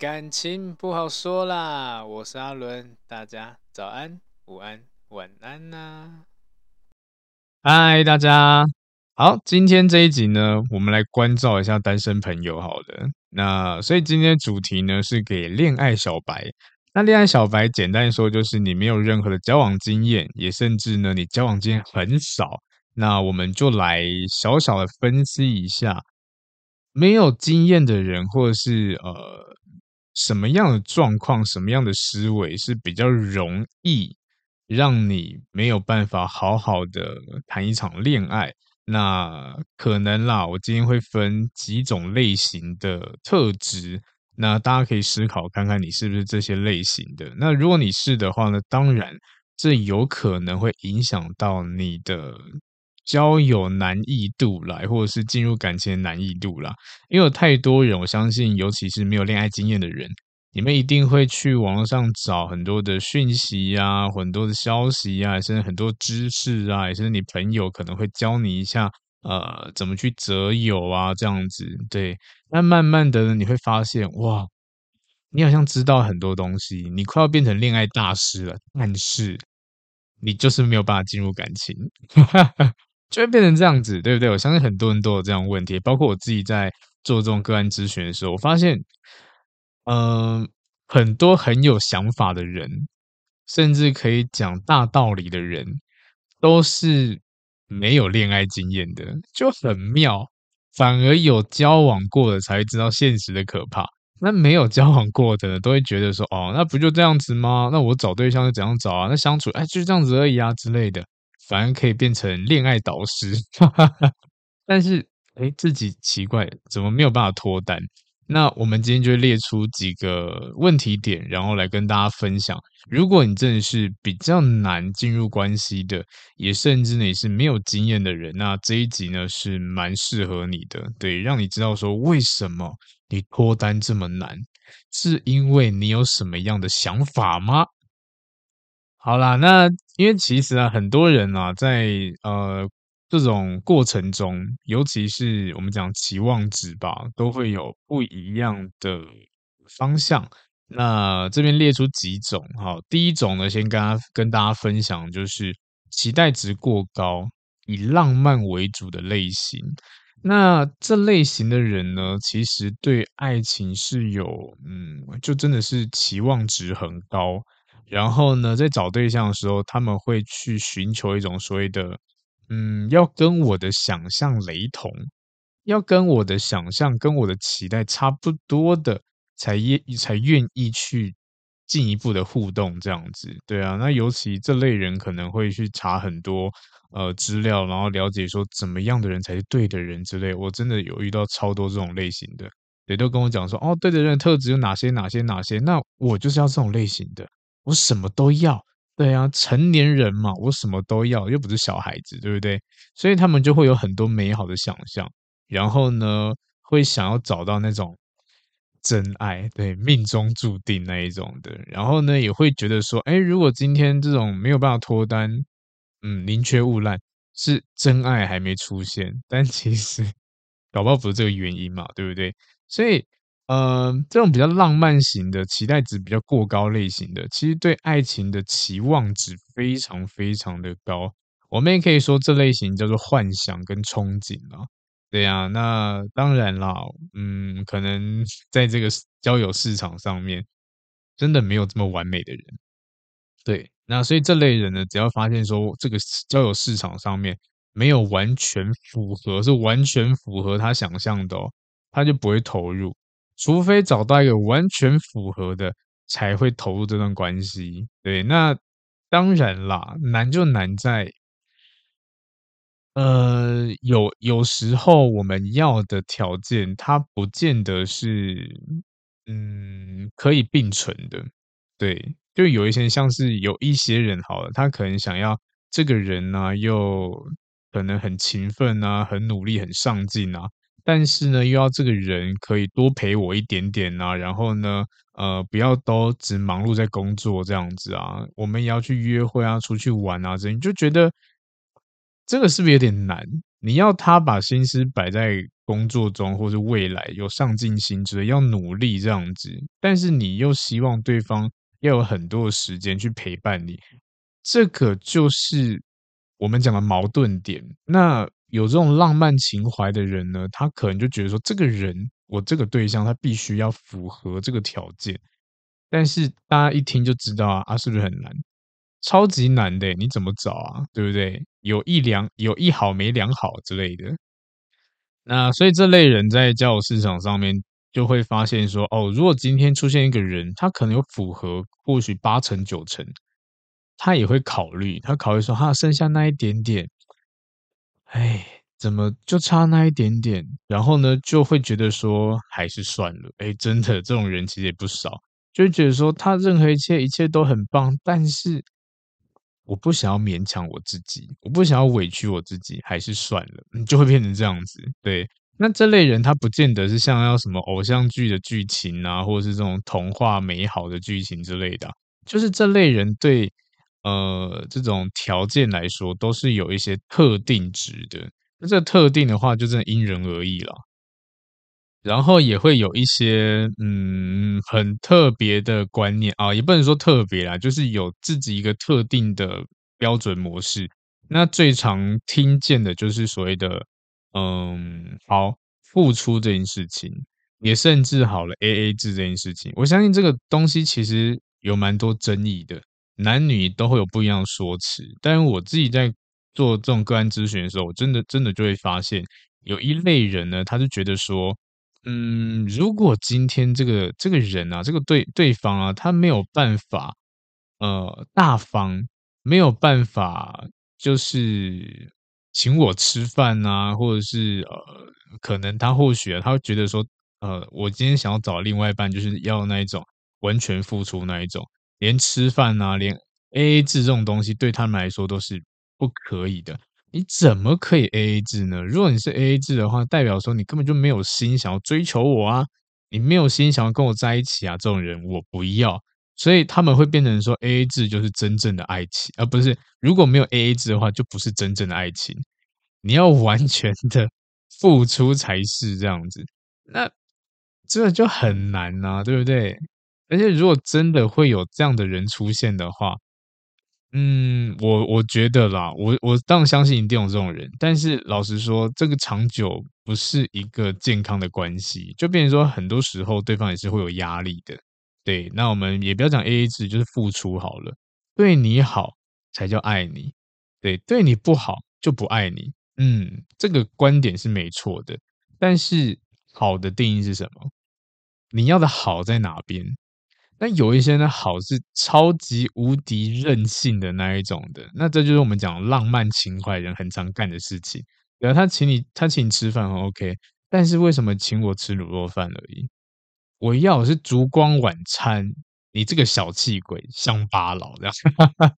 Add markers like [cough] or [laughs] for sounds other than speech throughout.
感情不好说啦，我是阿伦，大家早安、午安、晚安呐、嗨，大家好，今天这一集呢，我们来关照一下单身朋友，好的，那所以今天的主题呢是给恋爱小白。那恋爱小白简单说就是你没有任何的交往经验，也甚至呢你交往经验很少。那我们就来小小的分析一下。没有经验的人，或者是呃什么样的状况、什么样的思维是比较容易让你没有办法好好的谈一场恋爱？那可能啦，我今天会分几种类型的特质，那大家可以思考看看你是不是这些类型的。那如果你是的话呢，当然这有可能会影响到你的。交友难易度来，或者是进入感情的难易度啦，因为有太多人，我相信，尤其是没有恋爱经验的人，你们一定会去网络上找很多的讯息啊，很多的消息啊，甚至很多知识啊，甚至你朋友可能会教你一下，呃，怎么去择友啊，这样子。对，那慢慢的呢，你会发现，哇，你好像知道很多东西，你快要变成恋爱大师了，但是你就是没有办法进入感情。就会变成这样子，对不对？我相信很多人都有这样问题，包括我自己在做这种个案咨询的时候，我发现，嗯、很多很有想法的人，甚至可以讲大道理的人，都是没有恋爱经验的，就很妙。反而有交往过的才会知道现实的可怕，那没有交往过的都会觉得说，哦，那不就这样子吗？那我找对象是怎样找啊？那相处，哎，就这样子而已啊之类的。反而可以变成恋爱导师，哈哈哈。但是，哎，自己奇怪，怎么没有办法脱单？那我们今天就列出几个问题点，然后来跟大家分享。如果你真的是比较难进入关系的，也甚至你是没有经验的人，那这一集呢是蛮适合你的，对，让你知道说为什么你脱单这么难，是因为你有什么样的想法吗？好啦，那因为其实啊，很多人啊，在呃这种过程中，尤其是我们讲期望值吧，都会有不一样的方向。那这边列出几种，好，第一种呢，先跟大家跟大家分享，就是期待值过高，以浪漫为主的类型。那这类型的人呢，其实对爱情是有，嗯，就真的是期望值很高。然后呢，在找对象的时候，他们会去寻求一种所谓的，嗯，要跟我的想象雷同，要跟我的想象、跟我的期待差不多的，才愿才愿意去进一步的互动，这样子。对啊，那尤其这类人可能会去查很多呃资料，然后了解说怎么样的人才是对的人之类。我真的有遇到超多这种类型的，也都跟我讲说，哦，对的人特质有哪些哪些哪些，那我就是要这种类型的。我什么都要，对啊，成年人嘛，我什么都要，又不是小孩子，对不对？所以他们就会有很多美好的想象，然后呢，会想要找到那种真爱，对，命中注定那一种的。然后呢，也会觉得说，哎，如果今天这种没有办法脱单，嗯，宁缺毋滥，是真爱还没出现，但其实 [laughs] 搞不好不是这个原因嘛，对不对？所以。呃，这种比较浪漫型的、期待值比较过高类型的，其实对爱情的期望值非常非常的高。我们也可以说这类型叫做幻想跟憧憬啊。对呀，那当然啦，嗯，可能 [laughs] 在这个交友市场上面，真的没有这么完美的人。对，那所以这类人呢，只要发现说这个交友市场上面没有完全符合，是完全符合他想象的哦，他就不会投入。除非找到一个完全符合的，才会投入这段关系。对，那当然啦，难就难在，呃，有有时候我们要的条件，它不见得是，嗯，可以并存的。对，就有一些像是有一些人好了，他可能想要这个人呢、又可能很勤奋啊，很努力，很上进啊。但是呢，又要这个人可以多陪我一点点啊，然后呢，呃，不要都只忙碌在工作这样子啊，我们也要去约会啊，出去玩啊，这你就觉得这个是不是有点难？你要他把心思摆在工作中或是未来有上进心之类，要努力这样子，但是你又希望对方要有很多的时间去陪伴你，这个就是我们讲的矛盾点。那有这种浪漫情怀的人呢，他可能就觉得说，这个人，我这个对象，他必须要符合这个条件。但是大家一听就知道啊，啊，是不是很难？超级难的，你怎么找啊？对不对？有一两，有一好没两好之类的。那所以这类人在交友市场上面就会发现说，哦，如果今天出现一个人，他可能有符合，或许八成九成，他也会考虑，他考虑说，他剩下那一点点。哎，怎么就差那一点点？然后呢，就会觉得说还是算了。哎，真的，这种人其实也不少，就会觉得说他任何一切一切都很棒，但是我不想要勉强我自己，我不想要委屈我自己，还是算了，你就会变成这样子。对，那这类人他不见得是像要什么偶像剧的剧情啊，或者是这种童话美好的剧情之类的，就是这类人对。呃，这种条件来说，都是有一些特定值的。那这特定的话，就真的因人而异了。然后也会有一些嗯，很特别的观念啊，也不能说特别啦，就是有自己一个特定的标准模式。那最常听见的就是所谓的嗯，好，付出这件事情，也甚至好了 AA 制这件事情。我相信这个东西其实有蛮多争议的。男女都会有不一样的说辞，但是我自己在做这种个案咨询的时候，我真的真的就会发现，有一类人呢，他就觉得说，嗯，如果今天这个这个人啊，这个对对方啊，他没有办法，呃，大方，没有办法，就是请我吃饭啊，或者是呃，可能他或许啊，他会觉得说，呃，我今天想要找另外一半，就是要那一种完全付出那一种。连吃饭啊，连 AA 制这种东西，对他们来说都是不可以的。你怎么可以 AA 制呢？如果你是 AA 制的话，代表说你根本就没有心想要追求我啊，你没有心想要跟我在一起啊，这种人我不要。所以他们会变成说 AA 制就是真正的爱情，而不是如果没有 AA 制的话，就不是真正的爱情。你要完全的付出才是这样子，那这就很难呐、啊，对不对？而且，如果真的会有这样的人出现的话，嗯，我我觉得啦，我我当然相信一定有这种人。但是老实说，这个长久不是一个健康的关系，就变成说，很多时候对方也是会有压力的。对，那我们也不要讲 AA 制，就是付出好了，对你好才叫爱你，对，对你不好就不爱你。嗯，这个观点是没错的。但是好的定义是什么？你要的好在哪边？那有一些呢，好是超级无敌任性的那一种的，那这就是我们讲浪漫情怀人很常干的事情。然后他请你，他请你吃饭很 OK，但是为什么请我吃卤肉饭而已？我要的是烛光晚餐，你这个小气鬼，乡巴佬这样，[laughs]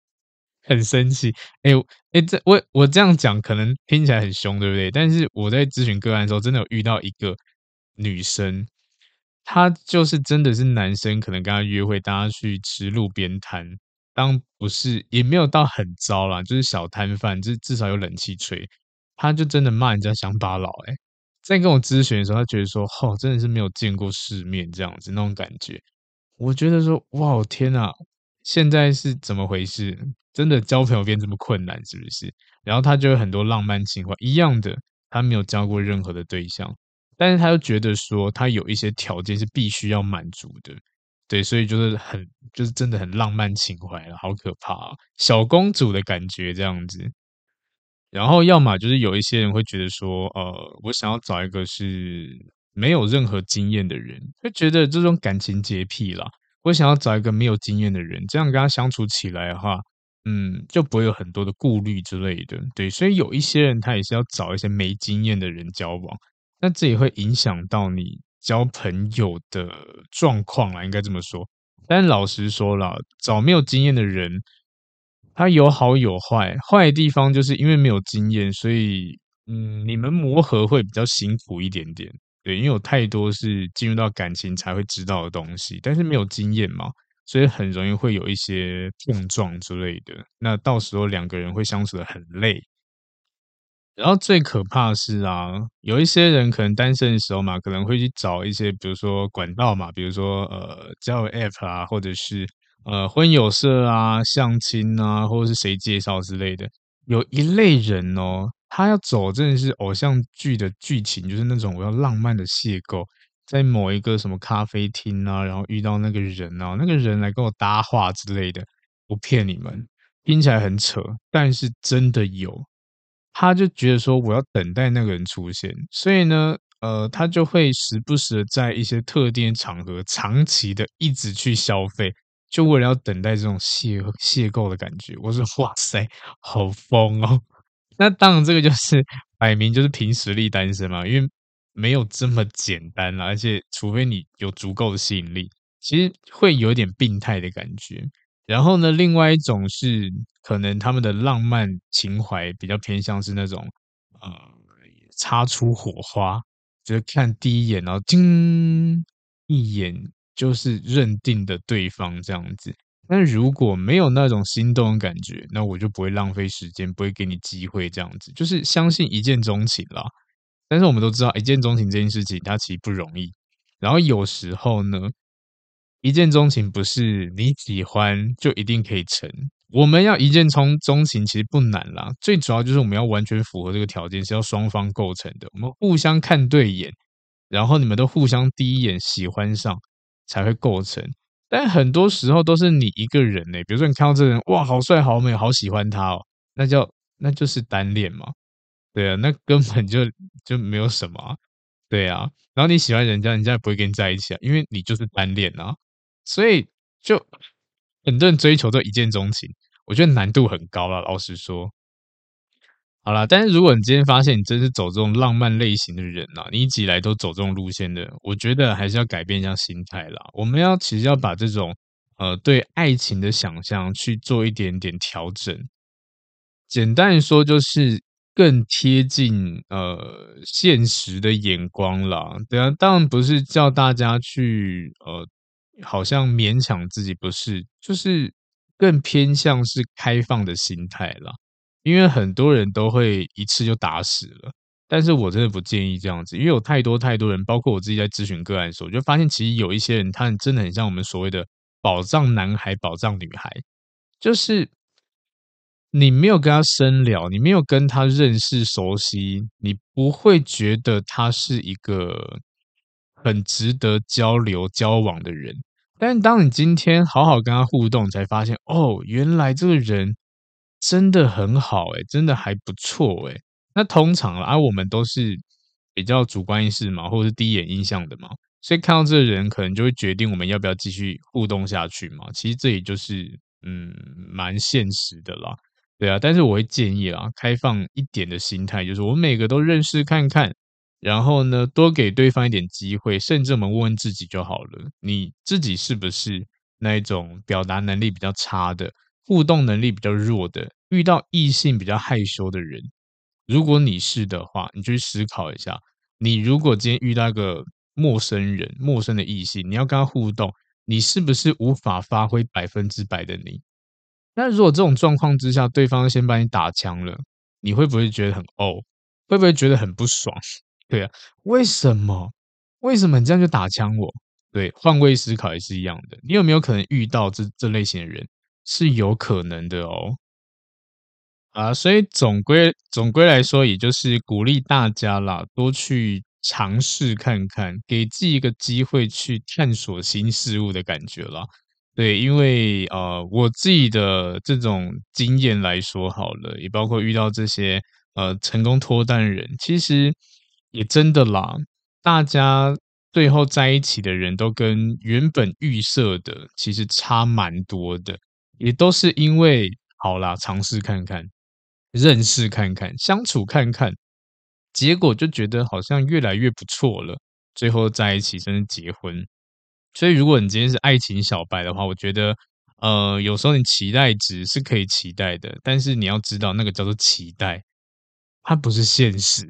很生气。哎、欸，哎、这我我这样讲可能听起来很凶，对不对？但是我在咨询个案的时候，真的有遇到一个女生。他就是真的是男生，可能跟他约会，大家去吃路边摊，当不是也没有到很糟啦，就是小摊贩，就是至少有冷气吹。他就真的骂人家乡巴佬，诶，在跟我咨询的时候，他觉得说，哦，真的是没有见过世面这样子那种感觉。我觉得说，哇，天呐，现在是怎么回事？真的交朋友变这么困难，是不是？然后他就有很多浪漫情怀，一样的，他没有交过任何的对象。但是他又觉得说，他有一些条件是必须要满足的，对，所以就是很，就是真的很浪漫情怀了，好可怕啊，小公主的感觉这样子。然后要么就是有一些人会觉得说，呃，我想要找一个是没有任何经验的人，会觉得这种感情洁癖啦。我想要找一个没有经验的人，这样跟他相处起来的话，嗯，就不会有很多的顾虑之类的，对。所以有一些人他也是要找一些没经验的人交往。那这也会影响到你交朋友的状况啦，应该这么说。但老实说啦，找没有经验的人，他有好有坏。坏的地方就是因为没有经验，所以嗯，你们磨合会比较辛苦一点点。对，因为有太多是进入到感情才会知道的东西，但是没有经验嘛，所以很容易会有一些碰撞之类的。那到时候两个人会相处的很累。然后最可怕是啊，有一些人可能单身的时候嘛，可能会去找一些，比如说管道嘛，比如说呃交友 App 啊，或者是呃婚友社啊、相亲啊，或者是谁介绍之类的。有一类人哦，他要走真的是偶像剧的剧情，就是那种我要浪漫的邂逅，在某一个什么咖啡厅啊，然后遇到那个人啊，那个人来跟我搭话之类的，不骗你们，听起来很扯，但是真的有。他就觉得说，我要等待那个人出现，所以呢，呃，他就会时不时的在一些特定场合，长期的一直去消费，就为了要等待这种邂邂逅的感觉。我说，哇塞，好疯哦！[laughs] 那当然，这个就是摆明就是凭实力单身嘛，因为没有这么简单啦，而且除非你有足够的吸引力，其实会有点病态的感觉。然后呢，另外一种是可能他们的浪漫情怀比较偏向是那种，呃，擦出火花，就是看第一眼，然后惊一眼就是认定的对方这样子。但如果没有那种心动的感觉，那我就不会浪费时间，不会给你机会这样子，就是相信一见钟情啦。但是我们都知道，一见钟情这件事情它其实不容易。然后有时候呢。一见钟情不是你喜欢就一定可以成。我们要一见钟钟情其实不难啦，最主要就是我们要完全符合这个条件，是要双方构成的。我们互相看对眼，然后你们都互相第一眼喜欢上才会构成。但很多时候都是你一个人呢、比如说你看到这人，哇，好帅好美，好喜欢他哦，那叫那就是单恋嘛。对啊，那根本就就没有什么啊。对啊，然后你喜欢人家，人家也不会跟你在一起啊，因为你就是单恋啊。所以就很多人追求这一见钟情，我觉得难度很高了。老实说，好啦，但是如果你今天发现你真是走这种浪漫类型的人呐，你一直以来都走这种路线的，我觉得还是要改变一下心态啦。我们要其实要把这种呃对爱情的想象去做一点点调整。简单说就是。更贴近呃现实的眼光啦，对啊，当然不是叫大家去呃，好像勉强自己，不是，就是更偏向是开放的心态啦。因为很多人都会一次就打死了，但是我真的不建议这样子，因为有太多太多人，包括我自己在咨询个案的时候，我就发现其实有一些人，他真的很像我们所谓的宝藏男孩、宝藏女孩，就是。你没有跟他深聊，你没有跟他认识熟悉，你不会觉得他是一个很值得交流交往的人。但是当你今天好好跟他互动，才发现哦，原来这个人真的很好，诶，真的还不错，诶。那通常啊，我们都是比较主观意识嘛，或者是第一眼印象的嘛，所以看到这个人，可能就会决定我们要不要继续互动下去嘛。其实这也就是嗯，蛮现实的啦。对啊，但是我会建议啊，开放一点的心态，就是我们每个都认识看看，然后呢，多给对方一点机会，甚至我们问问自己就好了，你自己是不是那一种表达能力比较差的，互动能力比较弱的，遇到异性比较害羞的人？如果你是的话，你就去思考一下，你如果今天遇到一个陌生人、陌生的异性，你要跟他互动，你是不是无法发挥百分之百的你？那如果这种状况之下，对方先把你打枪了，你会不会觉得很哦？会不会觉得很不爽？对啊，为什么？为什么你这样就打枪我？对，换位思考也是一样的。你有没有可能遇到这这类型的人？是有可能的哦。啊，所以总归总归来说，也就是鼓励大家啦，多去尝试看看，给自己一个机会去探索新事物的感觉啦。对，因为呃，我自己的这种经验来说好了，也包括遇到这些呃成功脱单人，其实也真的啦，大家最后在一起的人都跟原本预设的其实差蛮多的，也都是因为好啦，尝试看看，认识看看，相处看看，结果就觉得好像越来越不错了，最后在一起，甚至结婚。所以，如果你今天是爱情小白的话，我觉得，呃，有时候你期待值是可以期待的，但是你要知道，那个叫做期待，它不是现实。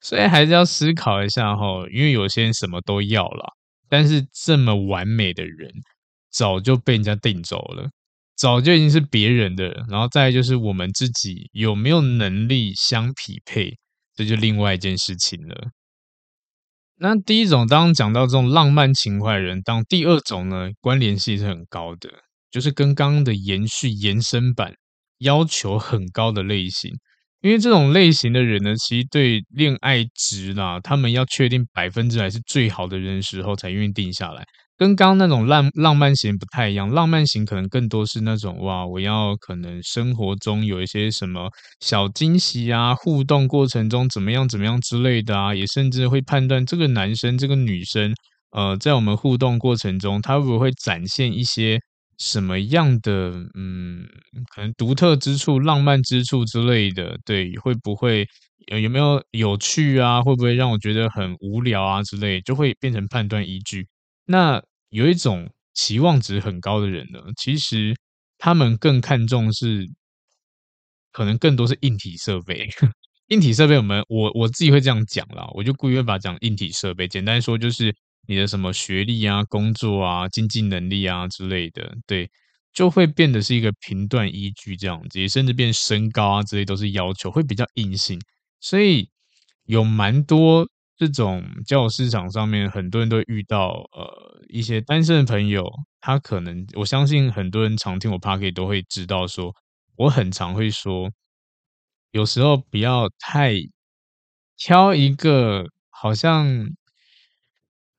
所以还是要思考一下哈，因为有些人什么都要啦，但是这么完美的人早就被人家定走了。早就已经是别人的，然后再就是我们自己有没有能力相匹配，这就另外一件事情了。那第一种，当讲到这种浪漫情怀人，当第二种呢，关联性是很高的，就是跟刚刚的延续延伸版，要求很高的类型。因为这种类型的人呢，其实对恋爱值啦，他们要确定百分之百是最好的人的时候，才愿意定下来。跟刚刚那种浪浪漫型不太一样，浪漫型可能更多是那种哇，我要可能生活中有一些什么小惊喜啊，互动过程中怎么样怎么样之类的啊，也甚至会判断这个男生这个女生，呃，在我们互动过程中，他会不会展现一些什么样的嗯，可能独特之处、浪漫之处之类的，对，会不会有没有有趣啊？会不会让我觉得很无聊啊之类，就会变成判断依据。那有一种期望值很高的人呢，其实他们更看重是，可能更多是硬体设备。[laughs] 硬体设备，我们我我自己会这样讲啦，我就故意会把它讲硬体设备。简单说，就是你的什么学历啊、工作啊、经济能力啊之类的，对，就会变得是一个评断依据这样子，甚至变身高啊之类都是要求，会比较硬性。所以有蛮多。这种交友市场上面，很多人都遇到呃一些单身的朋友，他可能我相信很多人常听我 Podcast 都会知道说，我很常会说，有时候不要太挑一个好像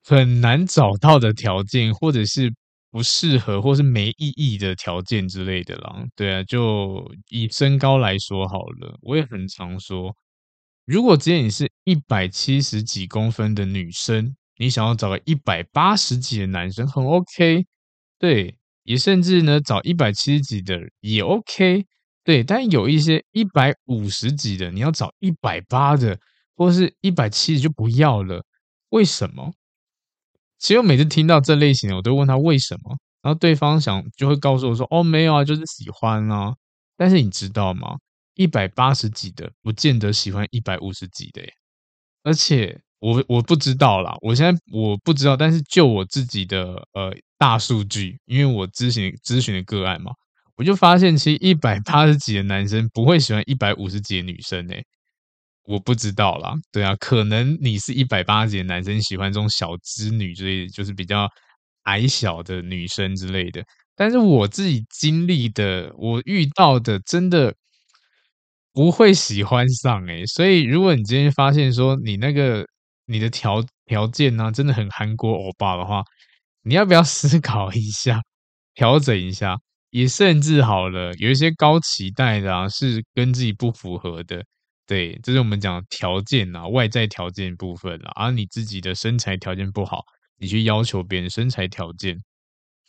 很难找到的条件，或者是不适合或是没意义的条件之类的啦。对啊，就以身高来说好了，我也很常说。如果今天你是一百七十几公分的女生，你想要找个一百八十几的男生，很 OK，对，也甚至呢找一百七十几的也 OK，对，但有一些一百五十几的，你要找一百八的，或是一百七十就不要了，为什么？其实我每次听到这类型的，我都问他为什么，然后对方想就会告诉我说，哦，没有啊，就是喜欢啊，但是你知道吗？一百八十几的，不见得喜欢一百五十几的耶。而且我我不知道啦，我现在我不知道，但是就我自己的呃大数据，因为我咨询咨询的个案嘛，我就发现其实一百八十几的男生不会喜欢一百五十几的女生诶。我不知道啦，对啊，可能你是一百八十的男生喜欢这种小资女之类，就是比较矮小的女生之类的。但是我自己经历的，我遇到的，真的。不会喜欢上诶，所以如果你今天发现说你那个你的条条件呢、啊，真的很韩国欧巴的话，你要不要 [laughs] 思考一下，调整一下？也甚至好了，有一些高期待的啊，是跟自己不符合的。对，这是我们讲条件啊，外在条件部分啊，而你自己的身材条件不好，你去要求别人身材条件。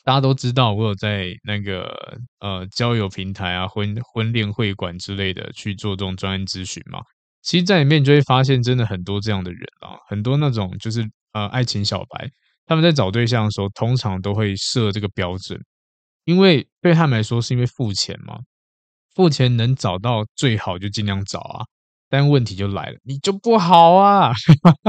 大家都知道，我有在那个呃交友平台啊、婚婚恋会馆之类的去做这种专案咨询嘛。其实，在里面你就会发现，真的很多这样的人啊，很多那种就是呃爱情小白，他们在找对象的时候，通常都会设这个标准，因为对他们来说，是因为付钱嘛，付钱能找到最好就尽量找啊。但问题就来了，你就不好啊，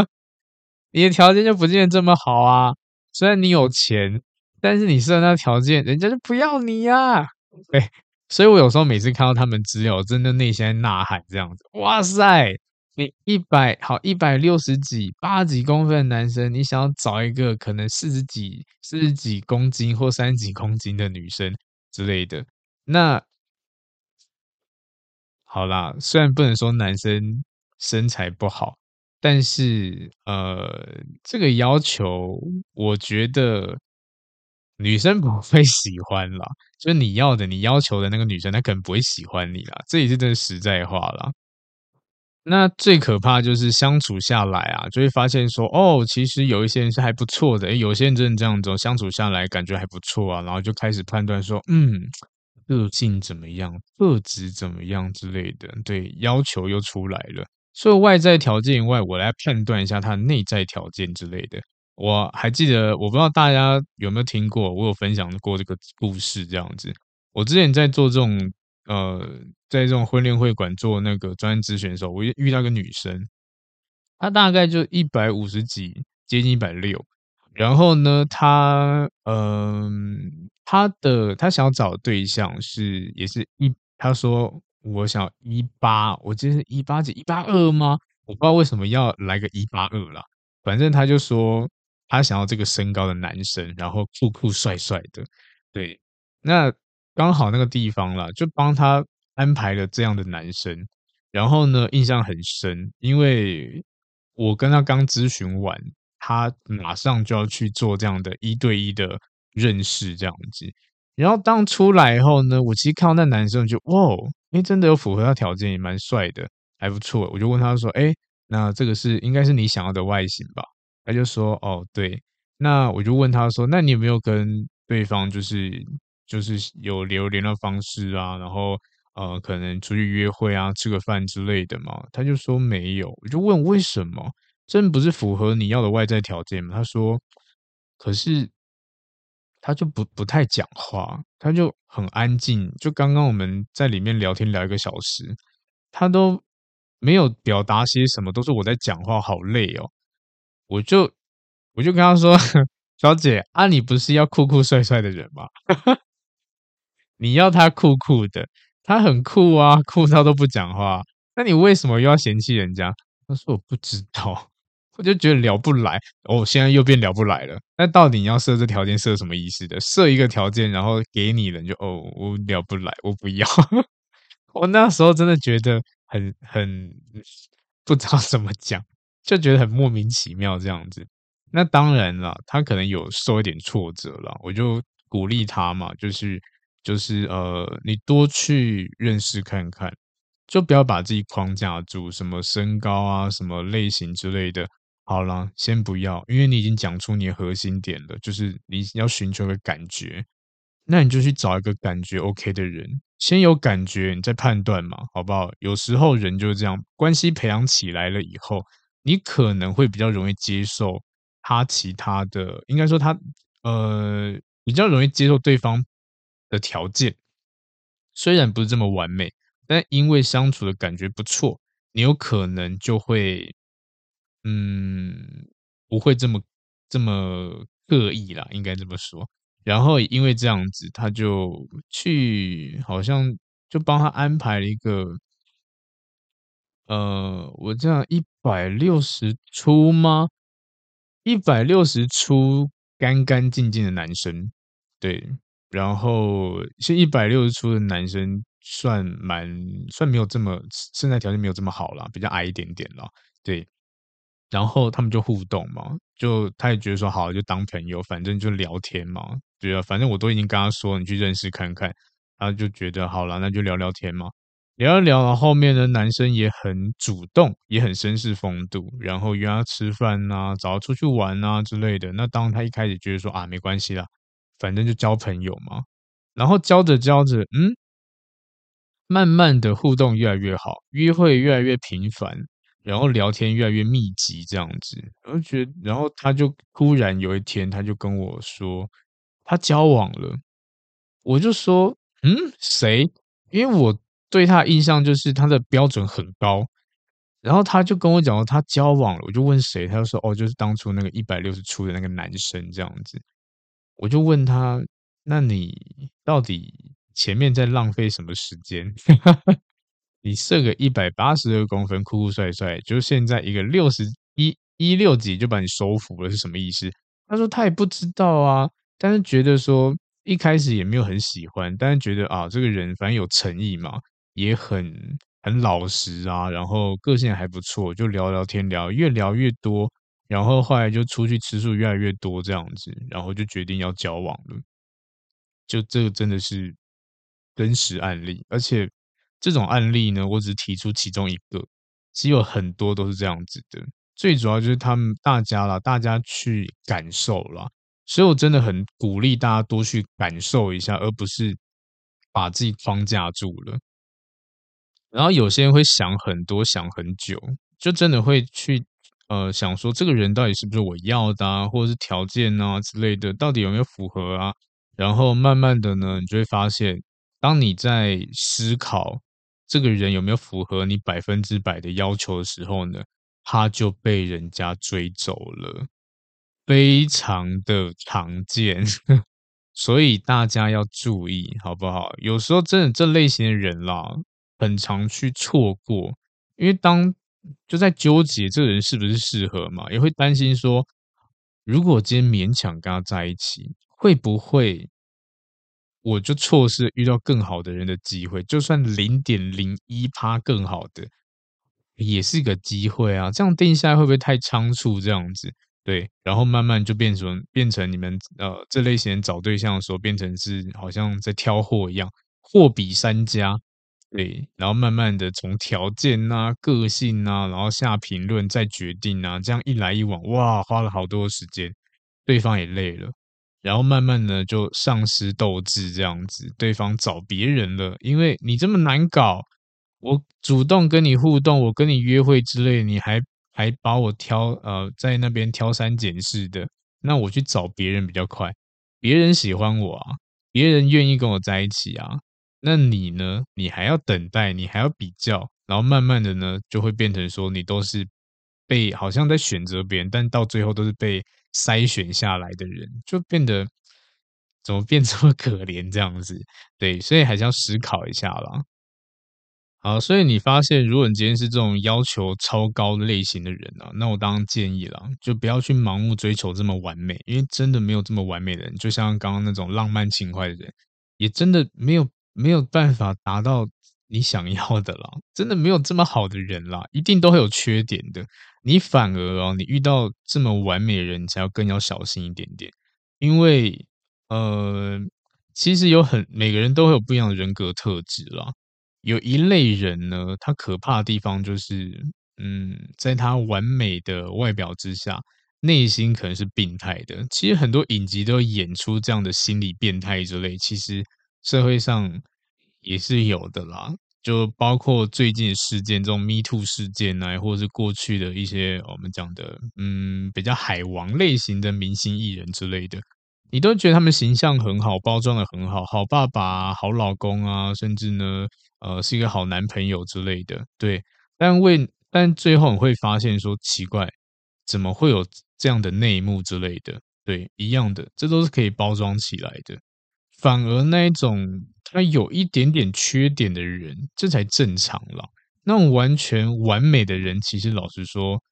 [laughs] 你的条件就不见得这么好啊。虽然你有钱。但是你设那条件，人家就不要你呀、啊！对，所以我有时候每次看到他们资料，真的内心在呐喊这样子。哇塞，你一百好一百六十几、八十几公分的男生，你想要找一个可能四十几、四十几公斤或三十几公斤的女生之类的，那好啦，虽然不能说男生身材不好，但是呃，这个要求我觉得。女生不会喜欢啦，就你要的、你要求的那个女生，她可能不会喜欢你啦，这也是真的实在话啦。那最可怕就是相处下来啊，就会发现说，哦，其实有一些人是还不错的，诶，有些人真的这样子相处下来感觉还不错啊，然后就开始判断说，嗯，个性怎么样，个质怎么样之类的，对，要求又出来了。所以外在条件以外，我来判断一下他的内在条件之类的。我还记得，我不知道大家有没有听过，我有分享过这个故事这样子。我之前在做这种呃，在这种婚恋会馆做那个专职选手，我遇到一个女生，她大概就一百五十几，接近一百六。然后呢，她嗯，他的他想要找的对象是也是一，他说我想一八，我记得是一八几一八二吗？我不知道为什么要来个一八二啦，反正他就说他想要这个身高的男生，然后酷酷帅帅的，对，那刚好那个地方啦，就帮他安排了这样的男生，然后呢，印象很深，因为我跟他刚咨询完，他马上就要去做这样的一对一的认识这样子，然后当出来以后呢，我其实看到那男生就哇，哎，真的有符合他条件，也蛮帅的。还不错，我就问他说：“哎，那这个是应该是你想要的外形吧？”他就说：“哦，对。”那我就问他说：“那你有没有跟对方就是就是有留联络方式啊？然后呃，可能出去约会啊，吃个饭之类的嘛？”他就说没有。我就问为什么？真不是符合你要的外在条件吗？他说：“可是他就不不太讲话，他就很安静。就刚刚我们在里面聊天聊一个小时，他都。”没有表达些什么，都是我在讲话，好累哦。我就我就跟他说：“ [laughs] 小姐啊，你不是要酷酷帅帅的人吗？[laughs] 你要他酷酷的，他很酷啊，酷到都不讲话。那你为什么又要嫌弃人家？”他说：“我不知道。”我就觉得聊不来。哦，现在又变聊不来了。那到底你要设这条件设什么意思的？设一个条件，然后给你了，就哦，我聊不来，我不要。[laughs] 我那时候真的觉得。很很不知道怎么讲，就觉得很莫名其妙这样子。那当然了，他可能有受一点挫折了，我就鼓励他嘛，就是就是呃，你多去认识看看，就不要把自己框架住，什么身高啊，什么类型之类的。好了，先不要，因为你已经讲出你的核心点了，就是你要寻求个感觉，那你就去找一个感觉 OK 的人。先有感觉，你再判断嘛，好不好？有时候人就是这样，关系培养起来了以后，你可能会比较容易接受他其他的，应该说他呃比较容易接受对方的条件，虽然不是这么完美，但因为相处的感觉不错，你有可能就会嗯不会这么这么刻意啦，应该这么说。然后因为这样子，他就去，好像就帮他安排了一个，呃，我这样一百六十出吗？一百六十出，干干净净的男生，对。然后其实一百六十出的男生算蛮算没有这么身材条件没有这么好啦，比较矮一点点啦，对。然后他们就互动嘛，就他也觉得说好，就当朋友，反正就聊天嘛。对啊，反正我都已经跟他说，你去认识看看。他就觉得好了，那就聊聊天嘛，聊一聊。然后后面的男生也很主动，也很绅士风度，然后约他吃饭啊，找他出去玩啊之类的。那当他一开始觉得说啊，没关系啦，反正就交朋友嘛。然后交着交着，嗯，慢慢的互动越来越好，约会越来越频繁。然后聊天越来越密集，这样子，我就觉得，然后他就突然有一天，他就跟我说，他交往了。我就说，嗯，谁？因为我对他的印象就是他的标准很高。然后他就跟我讲他交往了，我就问谁，他就说，哦，就是当初那个一百六十出的那个男生这样子。我就问他，那你到底前面在浪费什么时间？你设个一百八十二公分，酷酷帅帅，就现在一个六十一一六几就把你收服了，是什么意思？他说他也不知道啊，但是觉得说一开始也没有很喜欢，但是觉得啊这个人反正有诚意嘛，也很很老实啊，然后个性还不错，就聊聊天聊，越聊越多，然后后来就出去次数越来越多这样子，然后就决定要交往了。就这个真的是真实案例，而且。这种案例呢，我只提出其中一个，其实有很多都是这样子的。最主要就是他们大家啦，大家去感受啦，所以我真的很鼓励大家多去感受一下，而不是把自己框架住了。然后有些人会想很多，想很久，就真的会去呃想说，这个人到底是不是我要的啊，或者是条件啊之类的，到底有没有符合啊？然后慢慢的呢，你就会发现，当你在思考。这个人有没有符合你百分之百的要求的时候呢？他就被人家追走了，非常的常见。[laughs] 所以大家要注意，好不好？有时候真的这类型的人啦，很常去错过，因为当就在纠结这个人是不是适合嘛，也会担心说，如果今天勉强跟他在一起，会不会我就错失遇到更好的人的机会？就算零点零一趴更好的，也是一个机会啊！这样定下来会不会太仓促？这样子？对，然后慢慢就变成变成你们呃这类型人找对象的时候，变成是好像在挑货一样，货比三家，对，然后慢慢的从条件啊、个性啊，然后下评论再决定啊，这样一来一往，哇，花了好多时间，对方也累了，然后慢慢的就丧失斗志，这样子，对方找别人了，因为你这么难搞，我主动跟你互动，我跟你约会之类，你还。还把我挑呃在那边挑三拣四的，那我去找别人比较快，别人喜欢我啊，别人愿意跟我在一起啊，那你呢？你还要等待，你还要比较，然后慢慢的呢，就会变成说你都是被好像在选择别人，但到最后都是被筛选下来的人，就变得怎么变这么可怜这样子？对，所以还是要思考一下啦。好，所以你发现，如果你今天是这种要求超高的类型的人啊，那我当然建议了，就不要去盲目追求这么完美，因为真的没有这么完美的人。就像刚刚那种浪漫情怀的人，也真的没有没有办法达到你想要的啦，真的没有这么好的人啦，一定都会有缺点的。你反而哦，你遇到这么完美的人，才要更要小心一点点，因为呃，其实有很每个人都会有不一样的人格特质啦。有一类人呢，他可怕的地方就是，嗯，在他完美的外表之下，内心可能是病态的。其实很多影集都演出这样的心理变态之类，其实社会上也是有的啦。就包括最近事件，这种 Me Too 事件啊，或者是过去的一些我们讲的，嗯，比较海王类型的明星艺人之类的。你都觉得他们形象很好，包装的很好，好爸爸，好老公啊，甚至呢，呃，是一个好男朋友之类的，对。但为但最后你会发现说奇怪，怎么会有这样的内幕之类的？对，一样的，这都是可以包装起来的。反而那一种他有一点点缺点的人，这才正常了。那种完全完美的人，其实老实说，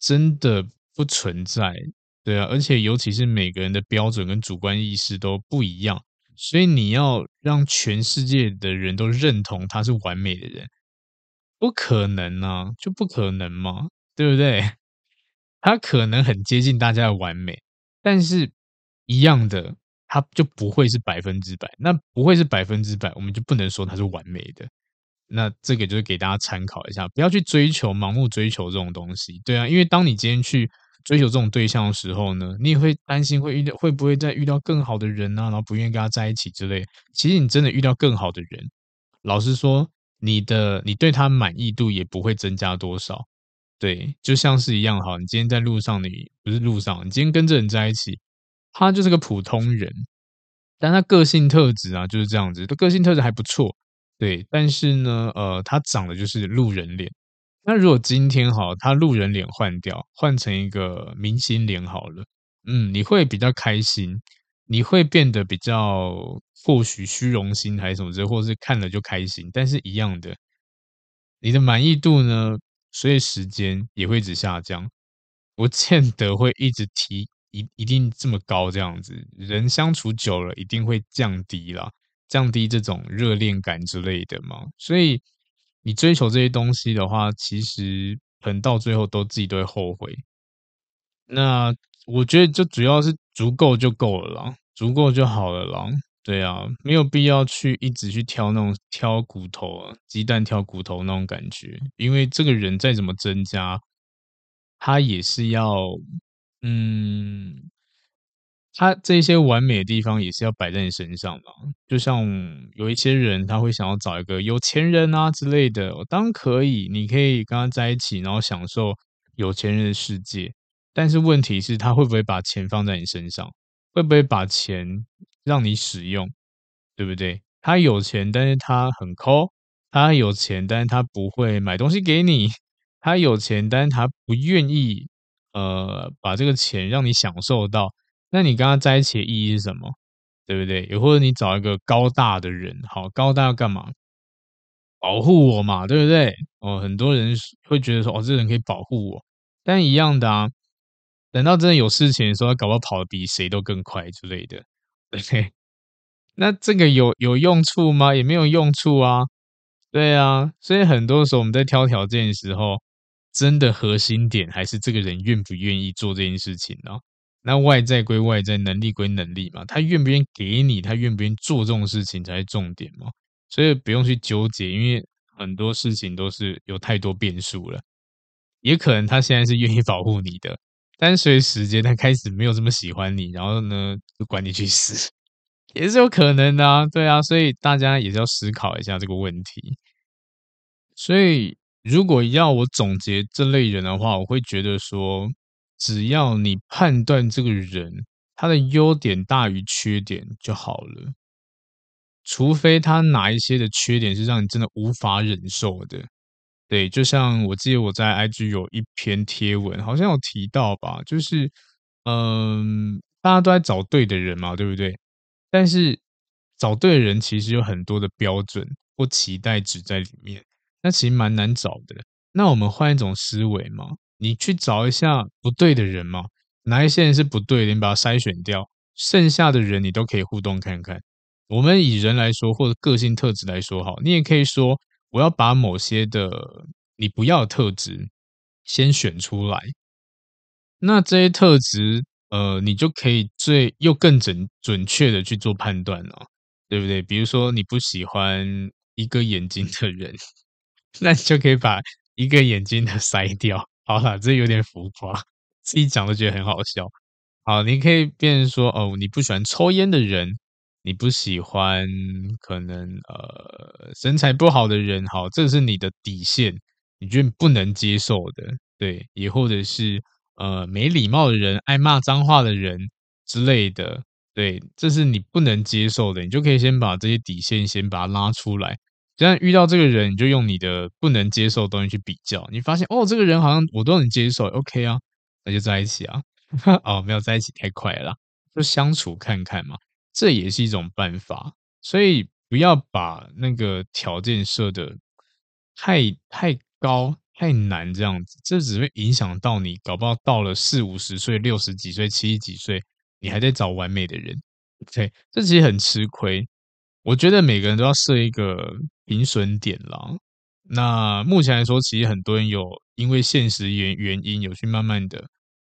真的不存在。对啊，而且尤其是每个人的标准跟主观意识都不一样，所以你要让全世界的人都认同他是完美的人，不可能啊，就不可能嘛，对不对？[laughs] 他可能很接近大家的完美，但是一样的，他就不会是百分之百。那不会是百分之百，我们就不能说他是完美的。那这个就是给大家参考一下，不要去追求，盲目追求这种东西。对啊，因为当你今天去。追求这种对象的时候呢，你也会担心会遇到会不会再遇到更好的人、啊？然后不愿意跟他在一起之类。其实你真的遇到更好的人，老实说，你的你对他满意度也不会增加多少。对，就像是一样哈，你今天在路上，你不是路上，你今天跟这人在一起，他就是个普通人，但他个性特质啊就是这样子，他个性特质还不错。对，但是呢，呃，他长得就是路人脸。那如果今天哈，他路人脸换掉，换成一个明星脸好了，嗯，你会比较开心，你会变得比较或许虚荣心还是什么之类，或者是看了就开心，但是一样的，你的满意度呢，随着时间也会一直下降，不 [laughs] 见得会一直提一一定这么高这样子，人相处久了一定会降低啦，降低这种热恋感之类的嘛，所以。你追求这些东西的话，其实可能到最后都自己都会后悔。那我觉得就主要是足够就够了啦，足够就好了啦。对啊，没有必要去一直去挑那种挑骨头啊，鸡蛋挑骨头那种感觉。因为这个人再怎么增加，他也是要嗯。他这些完美的地方也是要摆在你身上的，就像有一些人他会想要找一个有钱人啊之类的，当然可以，你可以跟他在一起，然后享受有钱人的世界。但是问题是，他会不会把钱放在你身上？会不会把钱让你使用？对不对？他有钱，但是他很抠；他有钱，但是他不会买东西给你；[laughs] 他有钱，但是他不愿意呃把这个钱让你享受到。那你跟他在一起的意义是什么？对不对？也或者你找一个高大的人，好，高大要干嘛？保护我嘛，对不对？哦，很多人会觉得说，哦，这个人可以保护我，但一样的啊。等到真的有事情的时候，他搞不好跑得比谁都更快之类的，对不对。[laughs] 那这个有有用处吗？也没有用处啊。对啊，所以很多时候我们在挑条件的时候，真的核心点还是这个人愿不愿意做这件事情呢？那外在归外在，能力归能力嘛，他愿不愿意给你，他愿不愿意做这种事情才是重点嘛。所以不用去纠结，因为很多事情都是有太多变数了。也可能他现在是愿意保护你的，但随时间他开始没有这么喜欢你，然后呢，就管你去死。也是有可能的啊，对啊，所以大家也是要思考一下这个问题。所以，如果要我总结这类人的话，我会觉得说，只要你判断这个人他的优点大于缺点就好了，除非他哪一些的缺点是让你真的无法忍受的。对，就像我记得我在 IG 有一篇贴文，好像有提到吧，就是嗯，大家都在找对的人嘛，对不对？但是找对的人其实有很多的标准或期待值在里面，那其实蛮难找的。那我们换一种思维嘛，你去找一下不对的人嘛，哪一些人是不对的，你把它筛选掉，剩下的人你都可以互动看看。我们以人来说，或者个性特质来说，好，你也可以说我要把某些的你不要的特质先选出来，那这些特质。呃，你就可以最又更准准确的去做判断了，对不对？比如说你不喜欢一个眼睛的人，那你就可以把一个眼睛的筛掉。好了，这有点浮夸，自己讲都觉得很好笑。好，你可以变成说，哦，你不喜欢抽烟的人，你不喜欢可能呃身材不好的人，好，这是你的底线，你觉得不能接受的，对，也或者是。呃，没礼貌的人、爱骂脏话的人之类的，对，这是你不能接受的，你就可以先把这些底线先把它拉出来。这样遇到这个人，你就用你的不能接受的东西去比较，你发现哦，这个人好像我都能接受，OK 啊，那就在一起啊。[laughs] 哦，没有在一起太快了，就相处看看嘛，这也是一种办法。所以不要把那个条件设得太太高。太难这样子，这只会影响到你，搞不好到了四五十岁、六十几岁、七十几岁，你还在找完美的人，对，这其实很吃亏。我觉得每个人都要设一个评审点啦。那目前来说，其实很多人有因为现实原原因有去慢慢的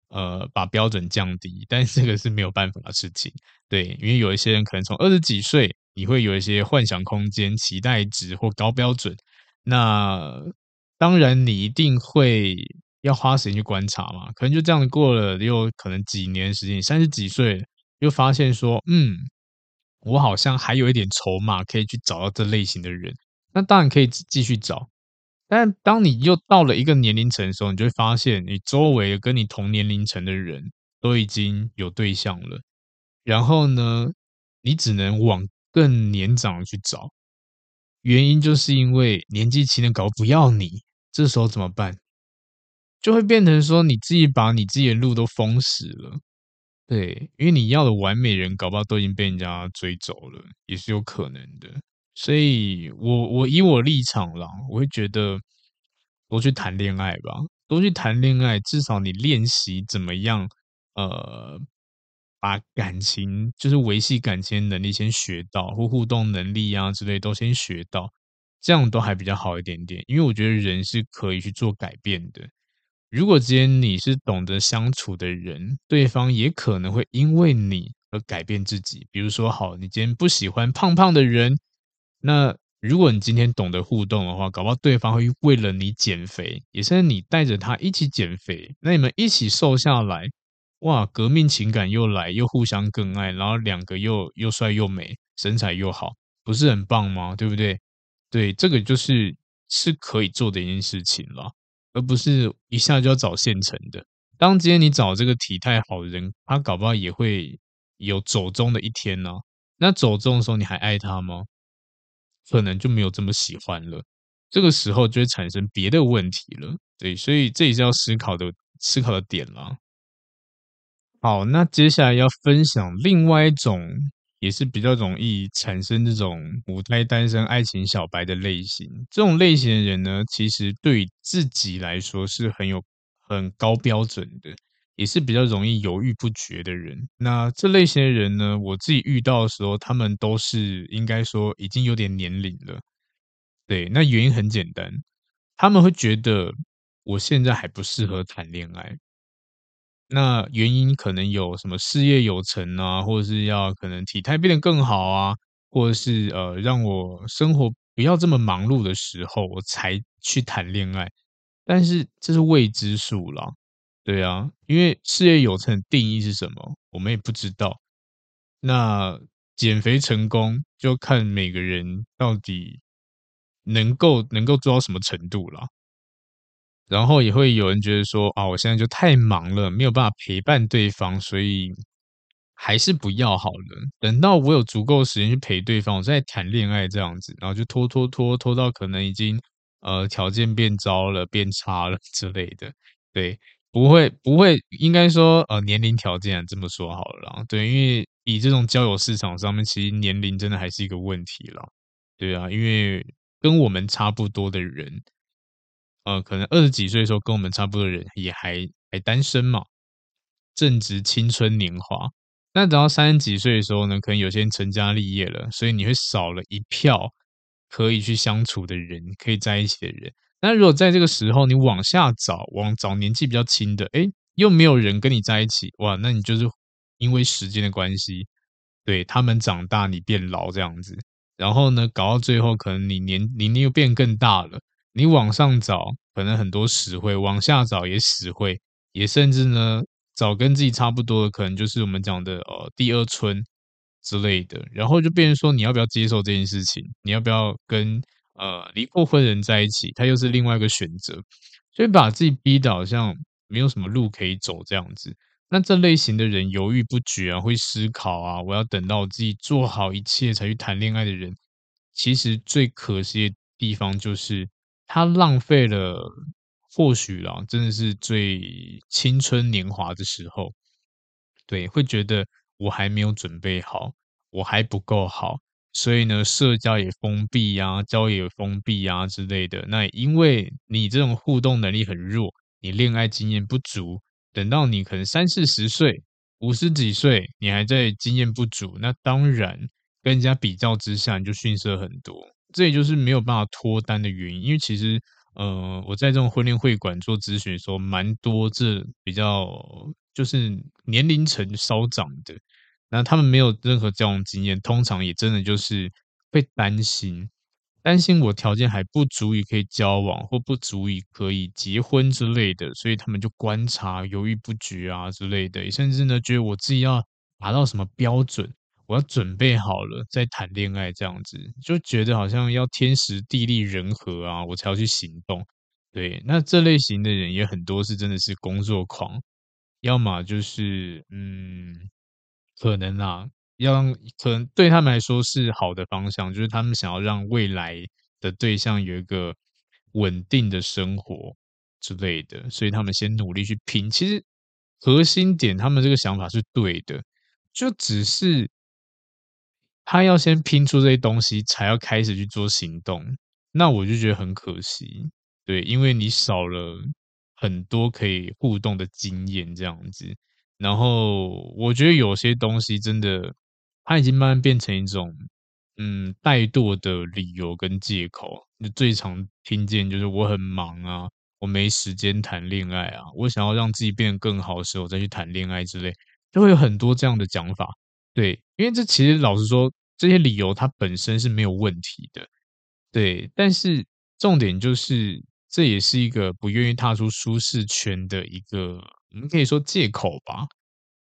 呃把标准降低，但是这个是没有办法的事情，对，因为有一些人可能从二十几岁，你会有一些幻想空间、期待值或高标准，那。当然，你一定会要花时间去观察嘛。可能就这样过了，又可能几年时间，三十几岁又发现说，嗯，我好像还有一点筹码可以去找到这类型的人。那当然可以继续找。但当你又到了一个年龄层的时候，你就会发现，你周围跟你同年龄层的人都已经有对象了。然后呢，你只能往更年长的去找。原因就是因为年纪轻的搞不要你。这时候怎么办？就会变成说你自己把你自己的路都封死了，对，因为你要的完美人，搞不好都已经被人家追走了，也是有可能的。所以我我以我立场啦，我会觉得多去谈恋爱吧，多去谈恋爱，至少你练习怎么样，呃，把感情就是维系感情能力先学到，或互动能力啊之类都先学到。这样都还比较好一点点，因为我觉得人是可以去做改变的。如果今天你是懂得相处的人，对方也可能会因为你而改变自己。比如说，好，你今天不喜欢胖胖的人，那如果你今天懂得互动的话，搞不好对方会为了你减肥，也是你带着他一起减肥，那你们一起瘦下来，哇，革命情感又来，又互相更爱，然后两个又又帅又美，身材又好，不是很棒吗？对不对？对，这个就是是可以做的一件事情了，而不是一下就要找现成的。当今天你找这个体态好的人，他搞不好也会有走中的一天呢。那走中的时候，你还爱他吗？可能就没有这么喜欢了。这个时候就会产生别的问题了。对，所以这也是要思考的思考的点了。好，那接下来要分享另外一种也是比较容易产生这种母胎单身、爱情小白的类型。这种类型的人呢，其实对自己来说是很有很高标准的，也是比较容易犹豫不决的人。那这类型的人呢，我自己遇到的时候，他们都是应该说已经有点年龄了。对，那原因很简单，他们会觉得我现在还不适合谈恋爱。那原因可能有什么事业有成啊，或者是要可能体态变得更好啊，或者是呃让我生活不要这么忙碌的时候，我才去谈恋爱。但是这是未知数啦，对啊，因为事业有成的定义是什么，我们也不知道。那减肥成功就看每个人到底能够能够做到什么程度了。然后也会有人觉得说啊，我现在就太忙了，没有办法陪伴对方，所以还是不要好了。等到我有足够时间去陪对方，我再谈恋爱这样子，然后就拖拖拖拖到可能已经呃条件变糟了、变差了 [laughs] 之类的。对，不会不会，应该说呃年龄条件这么说好了啦。对，因为以这种交友市场上面，其实年龄真的还是一个问题了。对啊，因为跟我们差不多的人。呃，可能二十几岁的时候跟我们差不多的人也还还单身嘛，正值青春年华。那等到三十几岁的时候呢，可能有些人成家立业了，所以你会少了一票可以去相处的人，可以在一起的人。那如果在这个时候你往下找，往找年纪比较轻的，诶，又没有人跟你在一起，哇，那你就是因为时间的关系，对，他们长大，你变老这样子。然后呢，搞到最后，可能你年龄龄又变更大了。你往上找，可能很多实惠；往下找也实惠，也甚至呢，找跟自己差不多的，可能就是我们讲的呃第二春之类的。然后就变成说，你要不要接受这件事情？你要不要跟呃离过婚人在一起？他又是另外一个选择，所以把自己逼得好像没有什么路可以走这样子。那这类型的人犹豫不决啊，会思考啊，我要等到我自己做好一切才去谈恋爱的人，其实最可惜的地方就是。他浪费了，或许啦，真的是最青春年华的时候，对，会觉得我还没有准备好，我还不够好，所以呢，社交也封闭呀，交友也封闭呀之类的。那因为你这种互动能力很弱，你恋爱经验不足，等到你可能三四十岁、五十几岁，你还在经验不足，那当然跟人家比较之下，你就逊色很多。这也就是没有办法脱单的原因，因为其实，呃，我在这种婚恋会馆做咨询的时候，蛮多这比较就是年龄层稍长的，那他们没有任何交往经验，通常也真的就是会担心，担心我条件还不足以可以交往，或不足以可以结婚之类的，所以他们就观察、犹豫不决啊之类的，甚至呢，觉得我自己要达到什么标准。我要准备好了再谈恋爱，这样子就觉得好像要天时地利人和啊，我才要去行动。对，那这类型的人也很多，是真的是工作狂，要么就是嗯，可能啊，要可能对他们来说是好的方向，就是他们想要让未来的对象有一个稳定的生活之类的，所以他们先努力去拼。其实核心点，他们这个想法是对的，就只是。他要先拼出这些东西，才要开始去做行动，那我就觉得很可惜，对，因为你少了很多可以互动的经验，这样子。然后我觉得有些东西真的，它已经慢慢变成一种，嗯，怠惰的理由跟借口。就最常听见就是我很忙啊，我没时间谈恋爱啊，我想要让自己变得更好的时候再去谈恋爱之类，就会有很多这样的讲法。对，因为这其实老实说，这些理由它本身是没有问题的，对。但是重点就是，这也是一个不愿意踏出舒适圈的一个，我们可以说借口吧。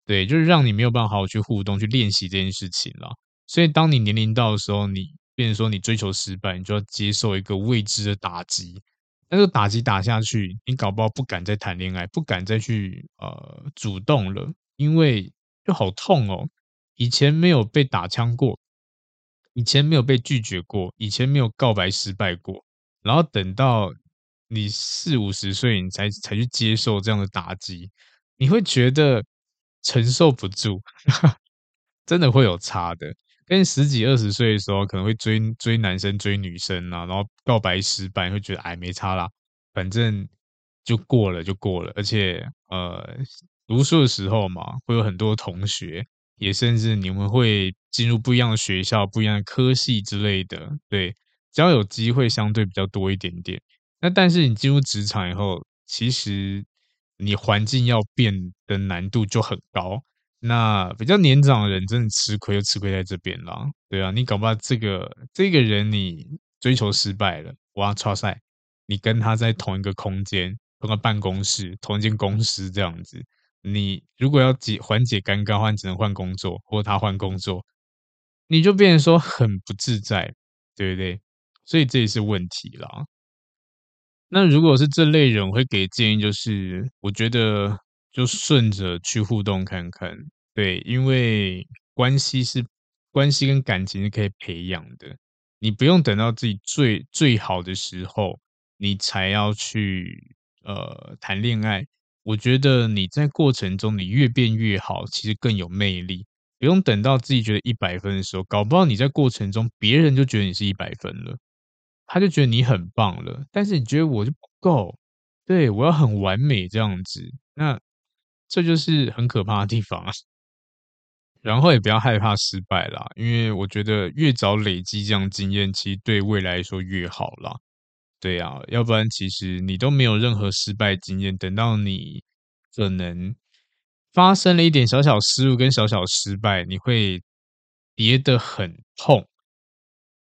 对，就是让你没有办法好好去互动、去练习这件事情了。所以当你年龄到的时候，你变成说你追求失败，你就要接受一个未知的打击。那个打击打下去，你搞不好不敢再谈恋爱，不敢再去呃主动了，因为就好痛哦。以前没有被打枪过，以前没有被拒绝过，以前没有告白失败过，然后等到你四五十岁，你才才去接受这样的打击，你会觉得承受不住，[laughs] 真的会有差的。跟十几二十岁的时候，可能会追追男生追女生啊，然后告白失败，会觉得哎没差啦，反正就过了就过了。而且呃，读书的时候嘛，会有很多同学，也甚至你们会进入不一样的学校、不一样的科系之类的，对，交友机会相对比较多一点点。那但是你进入职场以后，其实你环境要变的难度就很高。那比较年长的人真的吃亏，就吃亏在这边了。对啊，你搞不好这个这个人你追求失败了，哇，超赛，你跟他在同一个空间、同个办公室、同一间公司这样子，你如果要解缓解尴尬，换只能换工作，或他换工作，你就变成说很不自在，对不对？所以这也是问题啦。那如果是这类人，我会给建议就是，我觉得。就顺着去互动看看，对，因为关系是关系跟感情是可以培养的，你不用等到自己最最好的时候，你才要去呃谈恋爱。我觉得你在过程中你越变越好，其实更有魅力。不用等到自己觉得一百分的时候，搞不好你在过程中别人就觉得你是一百分了，他就觉得你很棒了，但是你觉得我就不够，对，我要很完美这样子，那。这就是很可怕的地方啊，然后也不要害怕失败啦，因为我觉得越早累积这样经验，其实对未来说越好啦。对啊，要不然其实你都没有任何失败经验，等到你可能发生了一点小小失误跟小小失败，你会跌得很痛。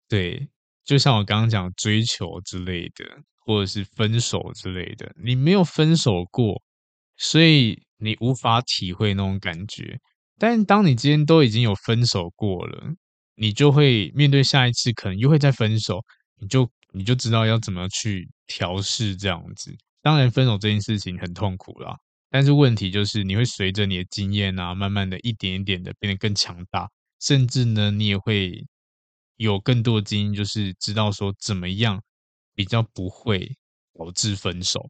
对，就像我刚刚讲追求之类的，或者是分手之类的，你没有分手过，所以。你无法体会那种感觉，但当你今天都已经有分手过了，你就会面对下一次可能又会再分手，你就你就知道要怎么去调试这样子。当然，分手这件事情很痛苦啦，但是问题就是你会随着你的经验啊，慢慢的一点一点的变得更强大，甚至呢，你也会有更多的经验，就是知道说怎么样比较不会导致分手。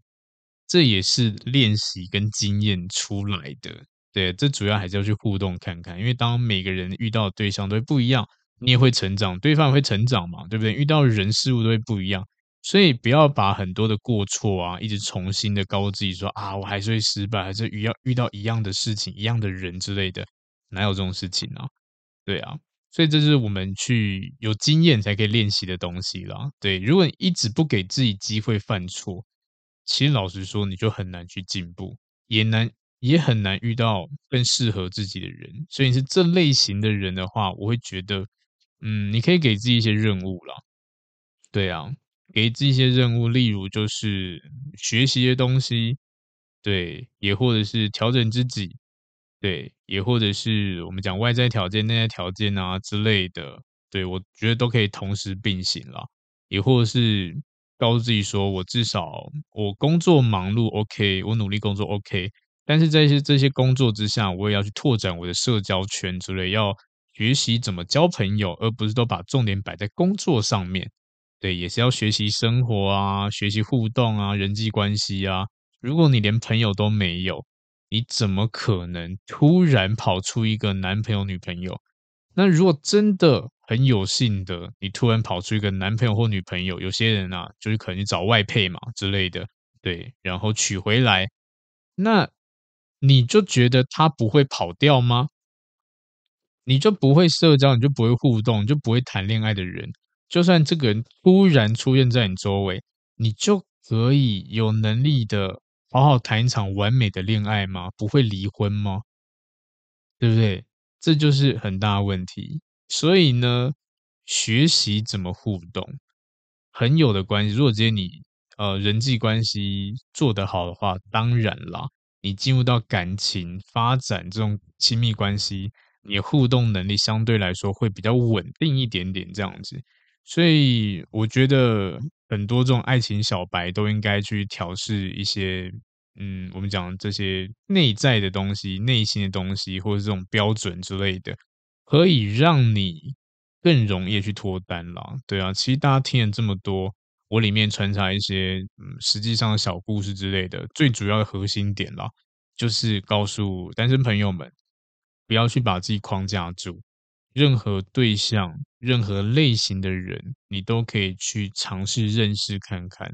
这也是练习跟经验出来的，对，这主要还是要去互动看看，因为当每个人遇到的对象都不一样，你也会成长，对方也会成长嘛，对不对？遇到人事物都会不一样，所以不要把很多的过错啊，一直重新的告诉自己说啊，我还是会失败，还是遇要遇到一样的事情、一样的人之类的，哪有这种事情啊？对啊，所以这是我们去有经验才可以练习的东西啦。对，如果你一直不给自己机会犯错。其实老实说，你就很难去进步，也难也很难遇到更适合自己的人。所以你是这类型的人的话，我会觉得，嗯，你可以给自己一些任务啦。对啊，给自己一些任务，例如就是学习的东西，对，也或者是调整自己，对，也或者是我们讲外在条件、内在条件啊之类的，对，我觉得都可以同时并行啦，也或者是。告诉自己说，我至少我工作忙碌，OK，我努力工作，OK，但是在一些这些工作之下，我也要去拓展我的社交圈之类，要学习怎么交朋友，而不是都把重点摆在工作上面。对，也是要学习生活啊，学习互动啊，人际关系啊。如果你连朋友都没有，你怎么可能突然跑出一个男朋友女朋友？那如果真的很有幸的，你突然跑出一个男朋友或女朋友，有些人啊，就是可能找外配嘛之类的，对，然后娶回来，那你就觉得他不会跑掉吗？你就不会社交，你就不会互动，你就不会谈恋爱的人，就算这个人突然出现在你周围，你就可以有能力的好好谈一场完美的恋爱吗？不会离婚吗？对不对？这就是很大问题，所以呢，学习怎么互动，很有的关系。如果今天你呃人际关系做得好的话，当然啦，你进入到感情发展这种亲密关系，你互动能力相对来说会比较稳定一点点这样子。所以我觉得很多这种爱情小白都应该去调试一些。嗯，我们讲这些内在的东西、内心的东西，或者这种标准之类的，可以让你更容易去脱单啦。对啊，其实大家听了这么多，我里面穿插一些嗯，实际上的小故事之类的，最主要的核心点啦，就是告诉单身朋友们，不要去把自己框架住。任何对象、任何类型的人，你都可以去尝试认识看看。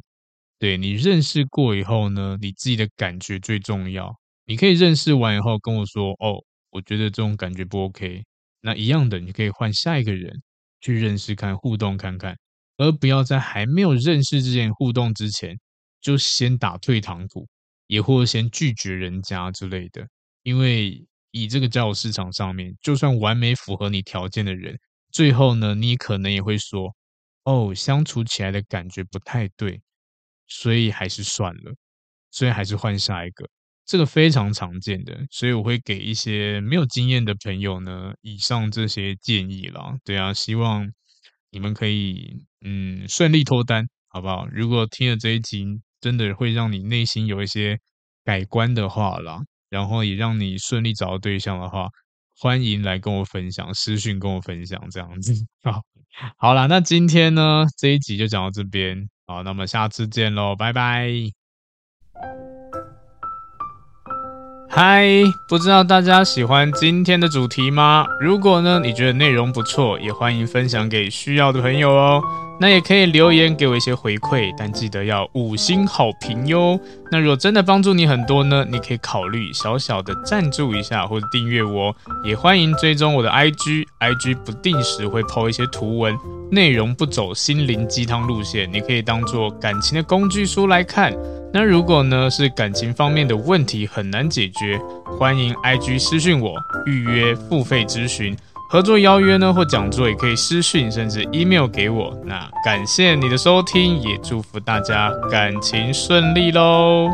对，你认识过以后呢，你自己的感觉最重要。你可以认识完以后跟我说：“哦，我觉得这种感觉不 OK。”那一样的，你可以换下一个人去认识看、互动看看，而不要在还没有认识之前互动之前，就先打退堂鼓，也或者先拒绝人家之类的。因为以这个交友市场上面，就算完美符合你条件的人，最后呢，你可能也会说：“哦，相处起来的感觉不太对。”所以还是算了，所以还是换下一个，这个非常常见的，所以我会给一些没有经验的朋友呢，以上这些建议啦。对啊，希望你们可以嗯顺利脱单，好不好？如果听了这一集真的会让你内心有一些改观的话啦，然后也让你顺利找到对象的话，欢迎来跟我分享，私讯跟我分享这样子。[laughs] 好，好啦，那今天呢这一集就讲到这边。好，那么下次见喽，拜拜。嗨，不知道大家喜欢今天的主题吗？如果呢，你觉得内容不错，也欢迎分享给需要的朋友哦。那也可以留言给我一些回馈，但记得要五星好评哟。那如果真的帮助你很多呢，你可以考虑小小的赞助一下或者订阅我，也欢迎追踪我的 IG，IG 不定时会抛一些图文，内容不走心灵鸡汤路线，你可以当做感情的工具书来看。那如果呢是感情方面的问题很难解决，欢迎 IG 私讯我预约付费咨询。合作邀约呢，或讲座也可以私讯，甚至 email 给我。那感谢你的收听，也祝福大家感情顺利喽。